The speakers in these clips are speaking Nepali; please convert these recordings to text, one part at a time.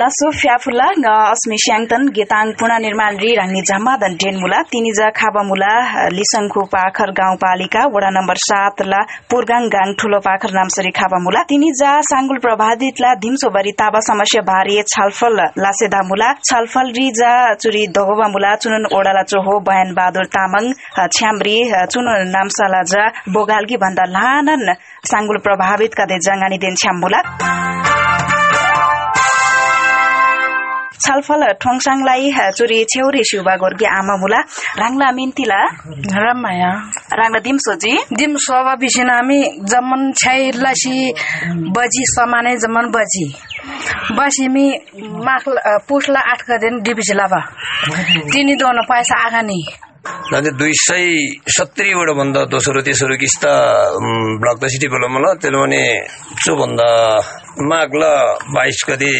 लासो फ्याफुला अस्मि स्याङतन गेताङ पुना निर्माण रि राङ्नी झामादन डेनमुला तिनिजा खाबामुला लिसङखु पाखर गाउँपालिका वडा नम्बर सात ला पुरगाङ गाङ ठुलो पाखर नामसरी खाबामुला तिनिजा साङ्गुल प्रभावित ला धिम्सोबरी ताबा समस्या भारी छलफल लासेदामुला छलफल रिजा चुरी दगोबामुला चुनुन ओडाला चोहो बयान बहादुर तामाङ छ्याम्री चुनुन नामसाला जा बोगाल्गी भन्दा लानन साङ्गुल प्रभावित का दे जङ्गानी देन छ्याम्बुला छलफल ठोङसाङलाई चुरी छेउरी शिवबा गोर्गी आमा मुला। राङ्ला मिन्तिला। रमाया राङ्ला दिमसोजी। दिम सोबा बिसिन हामी जमन छाइलासी बजी समाने जमन बजी। बसी मी माखला पुसला आठ दिन डिबिसी लाभा तिनी दोन पैसा आगानी। म्हणजे दुई सय सत्तरीबाट भन्दा दोस्रो तेस्रो किस्ता ब्लक द सिटी डेभलपमेन्ट त्यसले भने माघ बाइस गते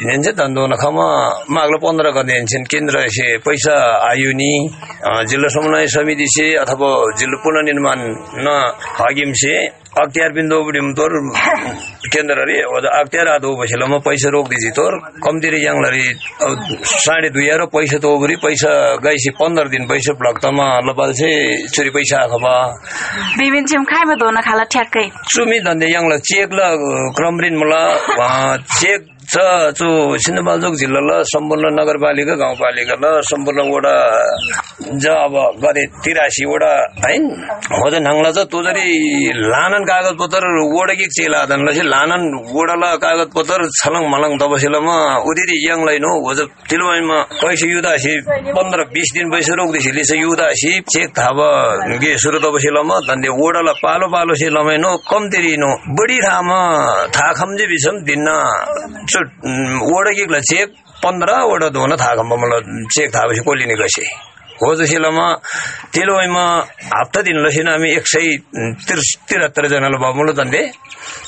हिँड्छ धन्दो नखामा माघ पन्ध्र गते हिँड्छन्। केन्द्र से पैसा आयो नि जिल्ला समन्वय समिति से अथवा जिल्ला पुनर्निर्माण न हागिम से अख्तियार बिन्दु तोर केन्द्र रे अख्तियार आदो बसेला। म पैसा रोक्दैछु तोर। कम्ती रे याङलरी साढे दुई र पैसा तो बरी पैसा गएपछि पन्ध्र दिन पैसा ब्लक तमा लपाल्छे चोरी पैसा आएको छिम खाइमा धोन खाला ठ्याक्कै। चुमी धन्दै याङला चेक ल क्रमरिन मलाई चेक छ जो सिन्धुपाल्चोक जिल्ला सम्पूर्ण नगरपालिका गाउँपालिका सम्पूर्ण वडा ज अब गरे तिरासीवटा है हो नाङ्ला छ तो जरी लानन कागज पत्र वडा कि चेला दन लसी लानन कागज पत्र छलङ मलङ दबसेलामा उदिरी यङलाई नो हो तिलवाइमा पैसा युदासी पन्ध्र बिस दिन पैसा रोक्दैछ लिस युदासी चेक थाहा गे सुरु दबसेलामा धन्दै वडाला पालो पालो से लमाइनो कम्ती नो बढी थामा थाहा खम्जे बिसम दिन्न। ओढगिकला चेक पन्ध्रवटा धुन थाहा खम्बा मलाई चेक थाहा कोलिने गसे हो जसोमा तेलोमा हप्ता दिन लसिन हामी एक सय तिर त्रिहत्तरजनाले भयो मलाई धन्दे।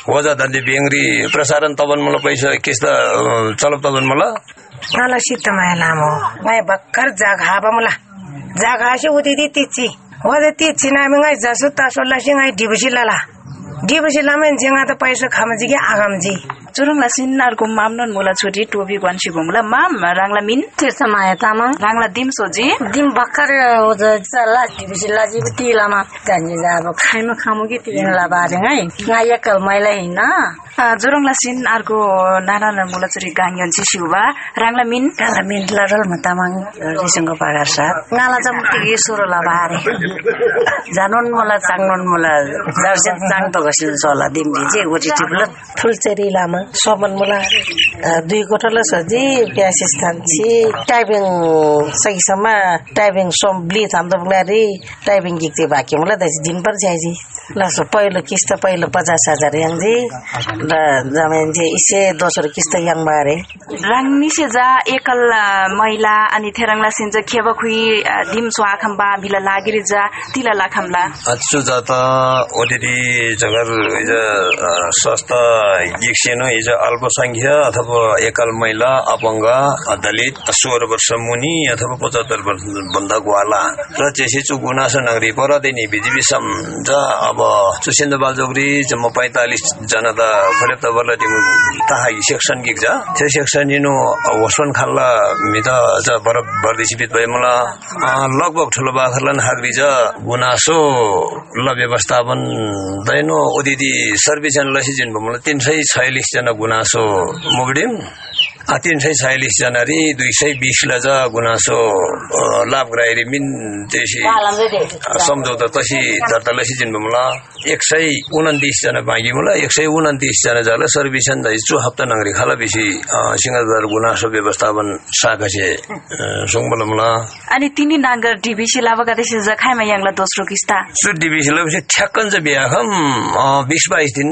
हो जा धन्दे बेङ्री प्रसारण तबन मलाई पैसा किस्ता चलब तबन मलाई मला सित्त माया लामो माया भर्खर जागा हाबा मला। जागा होती ती तिची हो तिची ना आम्ही जसो तसो लसी गाय डिबुशी लाला। डिबुशी लामे जेंगा त पैसा खामजी कि आगामजी। चुरुङला सिन्नारको मामनन मुला छोटी टोपी गन्सी मुला माम राङ्ला मिन। तीर्थ माया तामाङ। राङ्ला दिम सोजी दिम भर्खर डिबिसी लाजी तिलामा अब खाइमा खामु कि तिला बारे है। ना एकल मैला हिँड्न। जोरङला सिन अर्को नाना मुला चुरी गाङ्गन शिवबा राङ्ला मिन। राङ्ला मिन लडल म तामाङ रिसङ्ग पागार साथ नाला चाहिँ मुक्ति सोह्र ला बारे जानुन मलाई चाङ्नुन मलाई दर्शन चाङ त घसिन चला दिमजी चाहिँ गोटी टिप्ल फुलचेरी लामा सोमन मुला दुई गोटला सजी प्यासी स्थान छि। टाइपिङ सकेसम्म टाइपिङ सोम ब्ली थाम्दो बुलारी टाइपिङ गिक्ते बाँकी मुला दाइजी दिन पर जाइजी। ल पहिलो किस्त पहिलो पचास हजार याङजी जे। इसे दोस्रो किस्त याङ बारे। राङनिसे जा एकल महिला अनि थेरङला सिन्ज खेब खुइ दिम स्वाखम्बा बिला लागिरि जा तिला लाखम्ला अच्छु जात ओडिरी जगर स्वस्थ गिक्सेनो हिजो अल्पसङ्ख्य अथवा एकल महिला अपङ्ग दलित सोह्र वर्ष मुनि अथवा पचहत्तर वर्ष भन्दा ग्वाला। र त्यसै चु गुनासो नगरी परदिनी बिजिबी ज अब सुसिन्द बालजोगरी जम्म पैँतालिस जना त फरेप तबरला टिमु ताहा सेक्सन गिक जा त्यो सेक्सन इनो वसन खाल्ला मित ज बरफ बर्दिसी बित भए मला लगभग ठुलो बाखरलन हाग्री ज गुनासो ल व्यवस्थापन दैनो ओदिदी सर्भिसन लसिजिन मलाई तिन सय गुनासो मुगडिम तिन सय छयालिसजना रि दुई सय बिसलाई ज गुनासो लाभ गराएर मिन त्यसै सम्झौता तसी दर्ता लसिजिन मलाई एक सय उन्तिसजना बाँकी मलाई एक सय उन्तिसजना जाला सर्भिसन चु हप्ता नगरी खाला बेसी सिंहदर गुनासो व्यवस्थापन शाखा छे सुङबल मला अनि तिनी नागर डिबिसी लाभका देश जखाइमा याङला दोस्रो किस्ता। सु डिबिसी लपछि ठ्याक्कन चाहिँ बिहा खम बिस बाइस दिन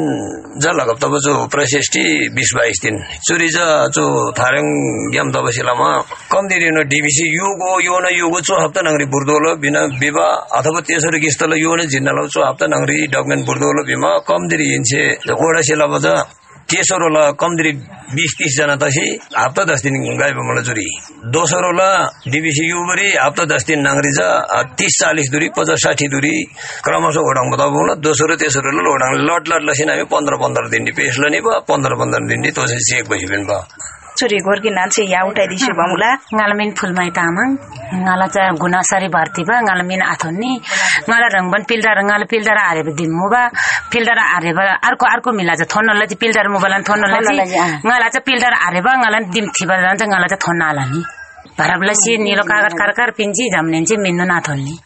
जा लगब तब जो प्रशेष्टि बिस बाइस दिन। चुरी जा थारङ ग्याम तबसिलामा कम्ती रिनो डिबिसी यो न युगो चो हप्ता नगरी बुर्दोलो बिना विवाह अथवा तेस्रो किस्तल यो न झिन्नालो चो हप्ता नगरी डकुमेन्ट बुर्दोलो बिमा कम्ती हिँड्छे ओडा सिला बजा तेस्रोला कम्ती बिस तिसजना तसी हप्ता दस दिन गयो मलाई चुरी दोस्रोला डिबिसी युबरी हप्ता दस दिन नाङ्री छ तिस चालिस दुरी पचास साठी दुरी क्रमशः ओडाङ बताउनु दोस्रो तेस्रो ओडाङ लट लट लसिन हामी पन्ध्र पन्ध्र दिन पेसलो नि भयो पन्ध्र पन्ध्र दिन तो चेक भइसक्यो भयो चाहिँ यहाँ उठाइदिन्छु मलाई मिनि फुलमाई तामाङ गाला चाहिँ घुनासरी भर्ती भयो गँगलाई आथोनी गाला रङ भन पिल्डर रङलाई पिल्डर हारे दिउँ मुबा पिल्डर हारे अर्को अर्को मिला चाहिँ थोनहरूलाई होला पिल्डर मोबाइल पनि थोन होला गाला चाहिँ पिल्डर हारेबला नि दिम्थी चाहिँ गलाई चाहिँ थोन नि भरब सिनिलो कागज कागर पिन्छ झम्ने चाहिँ मिन्नु नाथोल्ने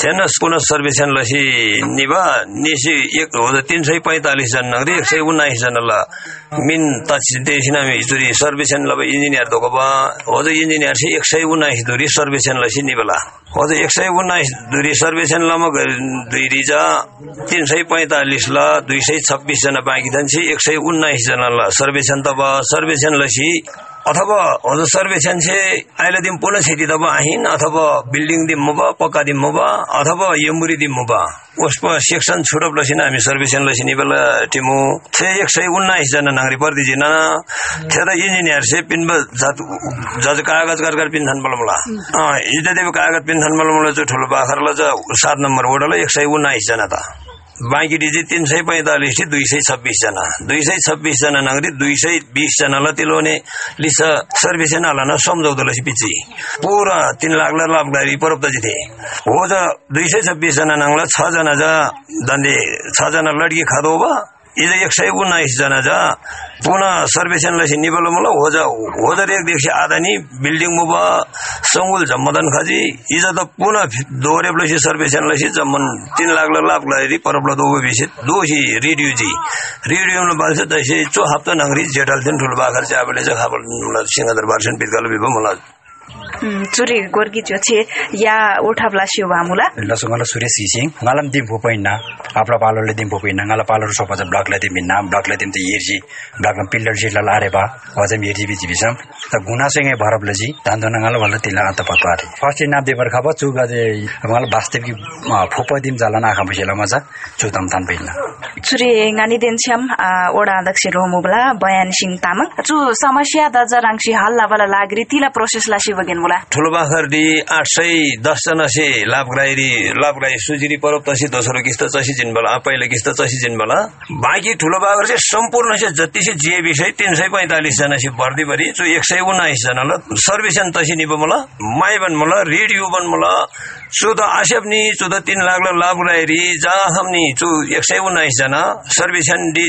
थिएन पुनः सर्वेसन लसी निभा निसी एक हो तिन सय पैँतालिसजना नाङ्री एक सय उन्नाइसजना मिन तसिना हिजुरी सर्वेसन लब इन्जिनियर दोको बा हो त इन्जिनियर चाहिँ एक सय उन्नाइस दुरी सर्वेसन लसी निबला हो त एक सय उन्नाइस दुरी सर्वेसन लमा दुई रिजा तिन सय पैँतालिस ल दुई सय छब्बिसजना बाँकी चाहिँ एक सय उन्नाइसजना ल सर्वेक्षण त भयो सर्वेक्षण लसी अथवा हजुर सर्वेक्षण चाहिँ अहिले दिम पुनः क्षति त आहिन अथवा बिल्डिङ दिम्मु भयो पक्का दिम्मु भयो अथवा यमुरी दिम्मु भयो उसमा सेक्सन छुटप लसिन हामी सर्वेक्षण लसिन बेला टिमु छे एक सय उन्नाइसजना नागरिक पर्दिजिन थियो त इन्जिनियर चाहिँ पिन जात जज कागज गरेर पिन थान बलमला। हिजो कागज पिन थान बलमला चाहिँ ठुलो बाख्रालाई चाहिँ सात नम्बर वडालाई एक सय उन्नाइसजना त। बाँकी चाहिँ तिन सय पैँतालिस थियो दुई सय छब्बिसजना दुई सय छब्बिसजना नागरिक दुई सय बिसजनालाई तिलोने लिस सर्भिसेन हालन सम्झौता पिची पुरा तिन लाखलाई लाभकारी परोप्त थिए हो त दुई सय छब्बिसजना नाङ्ला छजना जा दन्दे छजना लड्की खादो भयो इज एक सय उन्नाइसजना जा। पुनः सर्वेक्षण लसी निबल मुला हो जा। हो जा एक देखि आधा नि बिल्डिङ मुबा सङ्गुल जम्मदन खजी। इज त पुनः दोहोरे लसी सर्वेक्षण लसी जम्मन तीन लाख लाख लारी परपला दो बिसे दोही रेडियो जी। रेडियो में बाल से तैसे चो हप्ता नंगरी जेटल दिन ठुल बाखर चाहिँ आबले चाहिँ खाबल सिंहदरबार सेन पितकाल बिबो मलाई चुरी गोर्गी जो छे या उठाब्ला शिव भामुला लसुङला Suresh सिसिङ ngalam dim phu paina apla palole dim phu paina ngala palor sopa ja block la dim na block la dim te yerji block la pillar ji la lare ba wajam yerji bi jibisam ta guna senge bharab laji dan dan ngala wala tila ata patwari first na de barkha ba chu ga de ngala वास्तविक फुपा दिम जाला ना खा बसेला मजा chu tam tan paina चुरी गानी देन छ्याम ओडा अध्यक्ष रोमुबला बयान सिंह तामाङ चु समस्या दज राङसी हल्ला बला लागरी तिला प्रोसेस ला गेनमुला ठुलो बाखरडी आठ सय दसजना से लाभग्राही लाभग्राही सुजिरी परोप तसी दोस्रो किस्त चसी जिनबला पहिलो किस्त चसी जिनबला बाँकी ठुलो बाखर चाहिँ सम्पूर्ण से जति से जे विषय तिन सय पैँतालिसजना से भर्ती भरि चु एक सय उन्नाइसजना सर्भिसन तसी निब मला माइ बन मला रेडियो बन मला त आसेप नि चु त तिन लाख लाभग्राही जा हमनी चु एक सय उन्नाइसजना सर्भिसन डी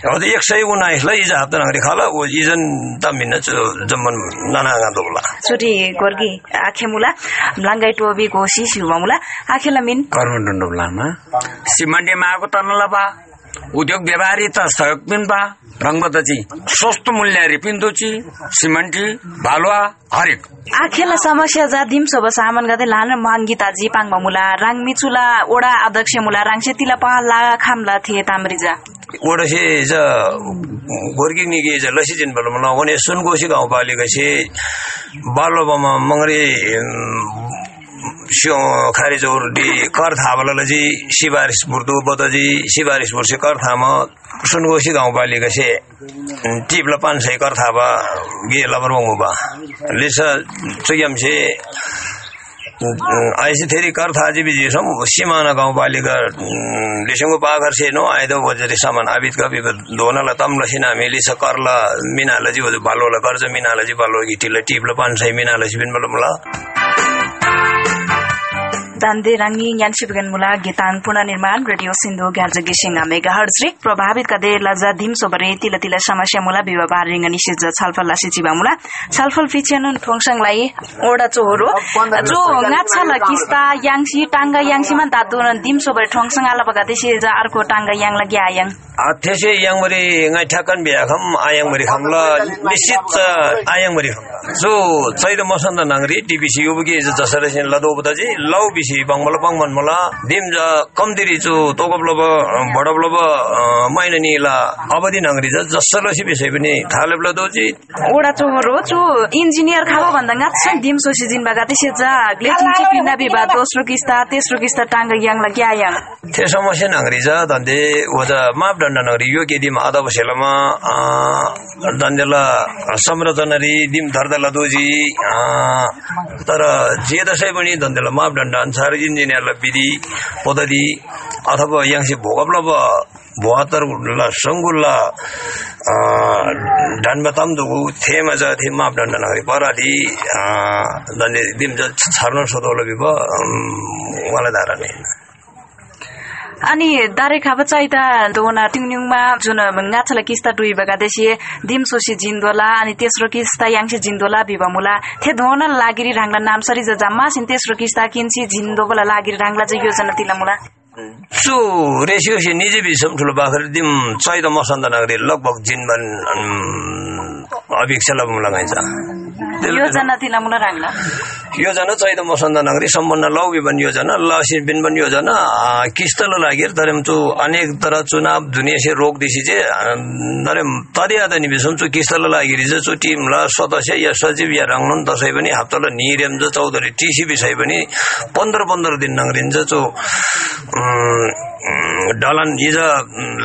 चाहिँ जे विषय गिग से पैँतालिस तिन सय पैँतालिस भन्दा तिन सय छयालिस जनालाई आर्य हजुर गुनासो पर्दी बग्लारी तिन सय पैँतालिस जनालाई नाम होली थन्जी जिन मला मलाई अब एक सय उन्नाइसलाई इज हप्ता नगरी खाला ओ इजन तमिन जम्मन नाना दोला चुरी गोर्गी आखेमुला ब्लाङ्गाई टोबी गोसी शिवमुला आखेला मिन कर्मडुन्डुलामा सिमन्डीमा आएको तनला बा उद्योग व्यापारी त सहयोग पिन बा रङ्गतची स्वस्त मूल्य पिन्दोची सिमन्टी भालुवा हरेक आखेला समस्या जा दिम सब सामान गते लान महङ्गिता जी पाङ मुला राङ मिचुला ओडा अध्यक्ष मुला राङसे तिला पहला खामला थिए ताम्रिजा ओडसे ज गोर्गी निगे ज लसी जिन बल मला वने सुनकोशी गाउँपालिका से बालोबामा मंगरे सियो खारेजौर डी कर थाबल जी सिबारिस बुर्दु बदजी सिबारिस बुर्से कर थामा सुनकोशी गाउँपालिका से टिप्ल पाँच सय कर थाबा गे लबर बा। लिस चुयम से ऐसे थेरी कर था जी बिजी सम सीमाना गाउँपालिका लिसंगो पागर से नो आइदो बजरी सामान आबित का भी दोना ला तम लसिना मेली स कर ला मिना ला जी बालो ला कर्ज मिना ला जी बालो गिटी टिप ला पान सय मिना ला बिन बल मला दान्दे राङ्गी गीताङ पुनर्निर्माण रेडियो सिन्धु ग्यार्ज गिसिङ मेगा हर्जरिक प्रभावित कदे लजा दिम सोबरे तिल तिल समस्या मुला विवाह रिङ निषेध छलफल लासी चिबा मुला। छलफल फिचेन ठोङसङलाई ओडा चोरो जो ल किस्ता याङसी टाङ्गा याङसीमा दादु दिम सोबरे ठोङसङ आला बगा त्यसै जा अर्को टाङ्गा याङ लागि आयाङ त्यसै याङमरी ngai thakan bia kham ayang mari kham la nisit ayang mari kham जो चैर मसन नांगरी टीबीसी उबगी जसरे लदो बता जी लौ बंगमल बंगमन मला दिम ज कमदिरी जो तोगब लब बडब लब महिना नि ला अवधि नांगरी ज जसले सि बिसै पनि थाले लदो जी ओडा चो रो चो इन्जिनियर खाबो भन्दा गात छ दिम सोसि जिन बगा त्यसै जा ग्लेचिन पिना बिबा दोस्रो किस्ता तेस्रो किस्ता टांग याङ। ला समस्या नांगरी ज दन्दे वजा मापदण्ड नांगरी यो केदिम आदा बसेलमा दन्देला संरचनारी दिम दर्द लदोजी तर जे जसै पनि धन्देला मापदण्ड अनुसार इन्जिनियरलाई विधि पद्धति अथवा याङ्सी भोगप्लब भुवात्तरला सङ्गुल्ला ढान्बताम दुगु थेमा ज थे मापदण्ड नगरी पराली दन्डे दिम छर्न सोधौलो बिब उहाँलाई धारा नै अनि दारे खाबा चाहिता दोना टिङनिङमा जुन गाछला किस्ता टुइ बगा देसी दिम सोसी जिन्दोला अनि तेस्रो किस्ता याङसे जिन्दोला बिबमुला। थे धोना लागिरी राङला नाम सरी ज जम्मा सिन तेस्रो किस्ता किन्सी जिन्दोला लागिरी राङला चाहिँ योजना तिलामुला। सु रेसियो निजी बिसम ठुलो बाख्रे दिम चैत मसन्द नगरी लगभग जिनबन अभिक्षा लगाउँ लगाइन्छ। योजना तिलामुला राङला। योजना चैत मसन्द नगरी सम्पन्न लौ विवन योजना लसिन बिनबन योजना किस्तल लागेर तर चु अनेक तर चुनाव दुनिया से रोक दिसी चाहिँ तर तरियाद निबिसम चु किस्तल लागेर चाहिँ चु टिमला सदस्य या सचिव या रङ्गन दसैँ पनि हप्ताला निरेम चौधरी टिसी विषय पनि पन्ध्र पन्ध्र दिन नगरिन्छ चु डलन हिज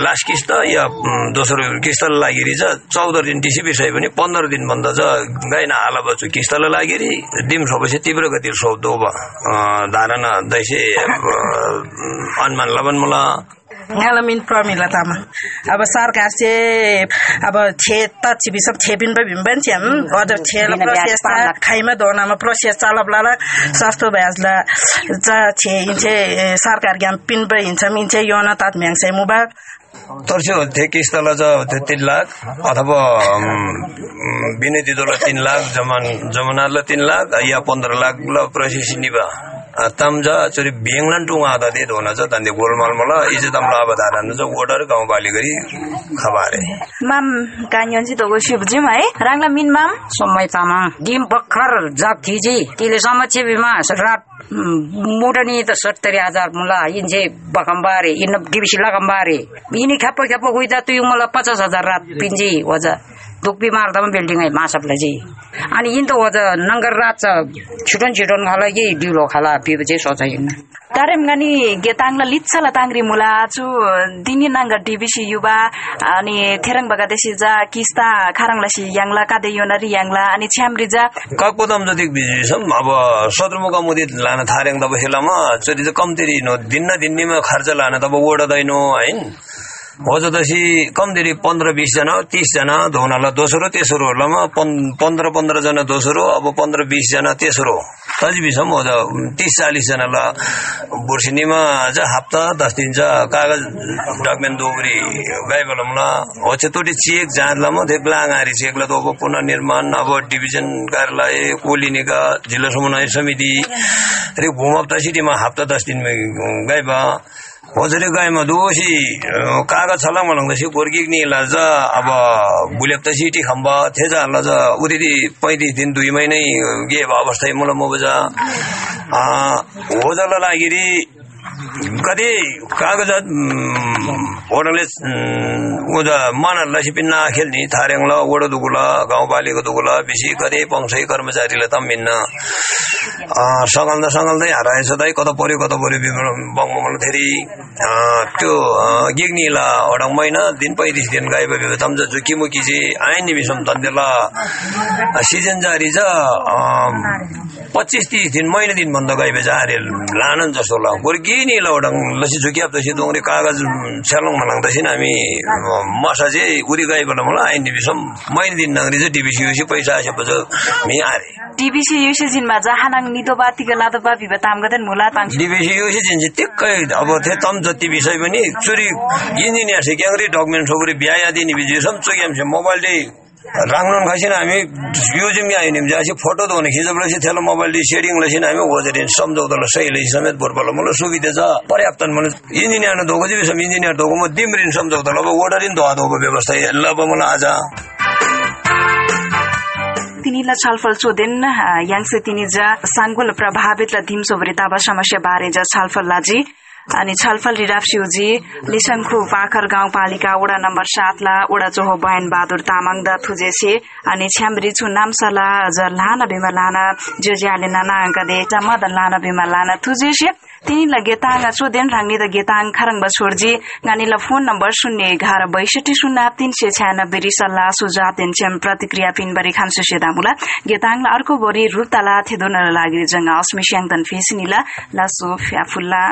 लास्ट किस्त या दोस्रो किस्तलाई लागिरी छ चौध दिन टिसी विषय पनि पन्ध्र दिनभन्दा छ गाई नहाला बच्चु किस्तलाई लागिरी दिम सोपछि तीव्र गति सोध्दो धारणा दैसे अनुमान लबन मलाई एलोमिन प्रमिला तामाङ अब सरकार चाहिँ अब छे त छिपिस छेपिन पो भिम पनि थियौँ हजुर छेल प्रोसेस खाइमा धोनामा प्रोसेस चलपला सस्तो भ्याजला छे हिँड्छे सरकार ज्ञान पिन पो हिँड्छौँ हिँड्छ यो न तात म्याङ छ मुबाक तर चाहिँ ठेकी स्थल तिन लाख अथवा विनय दिदोलाई तिन लाख जमान जमानालाई तिन लाख या पन्ध्र लाख ल प्रोसेस निभा तम्जा चोरी बेङ्लन टुङा आधा दे धोना छ तन्दे गोलमाल मला इजे तमला अवधारण छ ओडर गाउँपालिगरी खबारे माम कान्यन चाहिँ तगो शिवजिम है राङला मिन माम समय तामाङ दिम भर्खर जाप थिजी तिले समक्ष बिमा रात मुडनी त सत्तरी हजार मुला इन्जे बकम्बारे इन डिबिसी लगम्बारे इनी खेप्पो खेप्पो गुइदा तुइ मलाई पचास हजार रात पिन्जी वजा दुख बिमार त बिल्डिङ है मासपलाई चाहिँ अनि इन त वजा नङ्गर रात छिटोन छिटोन खाला यही डिलो खाला पिब चाहिँ सोचाइन तारेम गनी गेताङला लिच्छला ताङ्री मुला चु दिनी नाङ्ग डिबिसी युवा अनि थेरङ बगा देसी जा किस्ता खारङलासी याङला कादे योनरी याङला अनि छ्यामरी जा। ककपोदम जति बिजिसम अब सदरमुका मुदि लान थारेङ तब हेलामा चोरी चाहिँ कम्ती नो दिन्न दिन्नीमा खर्च लान तब ओडदैनो होइन हो जदसी कमदेरी पन्ध्र बिसजना तिसजना धौनाला दोस्रो तेस्रोहरूलामा पन्ध्र पन्ध्रजना दोस्रो अब पन्ध्र बिसजना तेस्रो। तजी बिसम हो तिस चालिसजनालाई बुर्सिनीमा चाहिँ हप्ता दस दिन चाहिँ कागज डकुमेन्ट दोब्री गाईबलमला हो चाहिँ तोटी चेक जाँदलामा त्यो ब्लाङारी चेकला तो अब पुनर्निर्माण अब डिभिजन कार्यालय कोलिनिका जिल्ला समन्वय समिति रे भूमप्ता सिटीमा हप्ता दस दिन गाईबा होजरी गाईमा दोषी कागज छला गोर्गिक नि लाज अब बुलेप त सिटी खम्बा थे जा लज उति पैँतिस दिन दुई महिनै गे अवस्था मुल मुबजा होजल लागिरी कति कागजात होटलले उज मन लसिपिन्न खेल्ने थारेङ ल ओडो दुगुल गाउँपालिका दुगुल बेसी कति पङ्सै कर्मचारीले त मिन्न। सघाल्दा सघाल्दै हराएछ दाइ कता पर्यो कता पर्यो बङ्गमल फेरि त्यो गिग्नीला ओडङ महिना दिन पैँतिस दिन गाई भयो तम्ज झुकीमुकी चाहिँ आइन निमिसम तन्देला सिजन जारी छ पच्चिस तिस दिन महिना दिन भन्दा गए बेचारे लानन् जस्तो ल गोर्की नि लौडङ लसी तसी दोङ्रे कागज छ्यालङ मलाउँदैछन् हामी। मसा चाहिँ उरी गएबाट मलाई आइन डिभिसम महिना दिन नगरी चाहिँ डिबिसी युसी पैसा आसेपछि मी आरे डिबिसी युसी जिनमा जहानाङ निदोबा तिगा लादोबा बिबा ताम गदन मुला ताङ डिबिसी युसी जिन चाहिँ टिक्कै अब थे तम जति विषय पनि चुरी इन्जिनियर से क्याङ्री डकुमेन्ट सोगरी बिहा यादी निबिजी सम चुक्याम मोबाइल चाहिँ राख्नु खाइसिन हामी युजिम आयो नि जासी फोटो तो खिचबले थेलो मोबाइल सेडिङ लसिन हामी ओजरे सम्झौताले सही लसी समेत बोर्बल मलाई सुविधा छ। पर्याप्त मलाई इन्जिनियर दोको चाहिँ इन्जिनियर दोको म दिमरिन सम्झौता अब ओडरिन धोआ धोको व्यवस्था ल मलाई आज। तिनीलाई छलफल चोदेन याङसे तिनी जा साङ्गुल प्रभावित ल धिमसोभरि ताबा समस्या बारे जा छलफल लाजी। अनि छलफल रिराप्सिउजी लिसङखु पाखर गाउँपालिका वडा नम्बर सातला वडा चोहो बयान बहादुर तामाङ द थुजेसे अनि छ्यामरिछु नामसला ज लाना बिमा लाना ज्योज्याले नाना अङ्क दे मदन लाना बिमा लाना थुजेसे। तिनीलाई गेताङ चोदेन राङ्नी द गेताङ खारङ बसोर्जी गानीलाई फोन नम्बर शून्य एघार बैसठी शून्य तीन सय छ्यानब्बे रिसल्ला सुझाव दिन्छम प्रतिक्रिया पिनबरी खान्सु सेदामुला गेताङलाई अर्को बोरी रुताला थेदोन लागि जङ्गा अस्मिस्याङ तन फेसिनीला लासु फ्याफुल्ला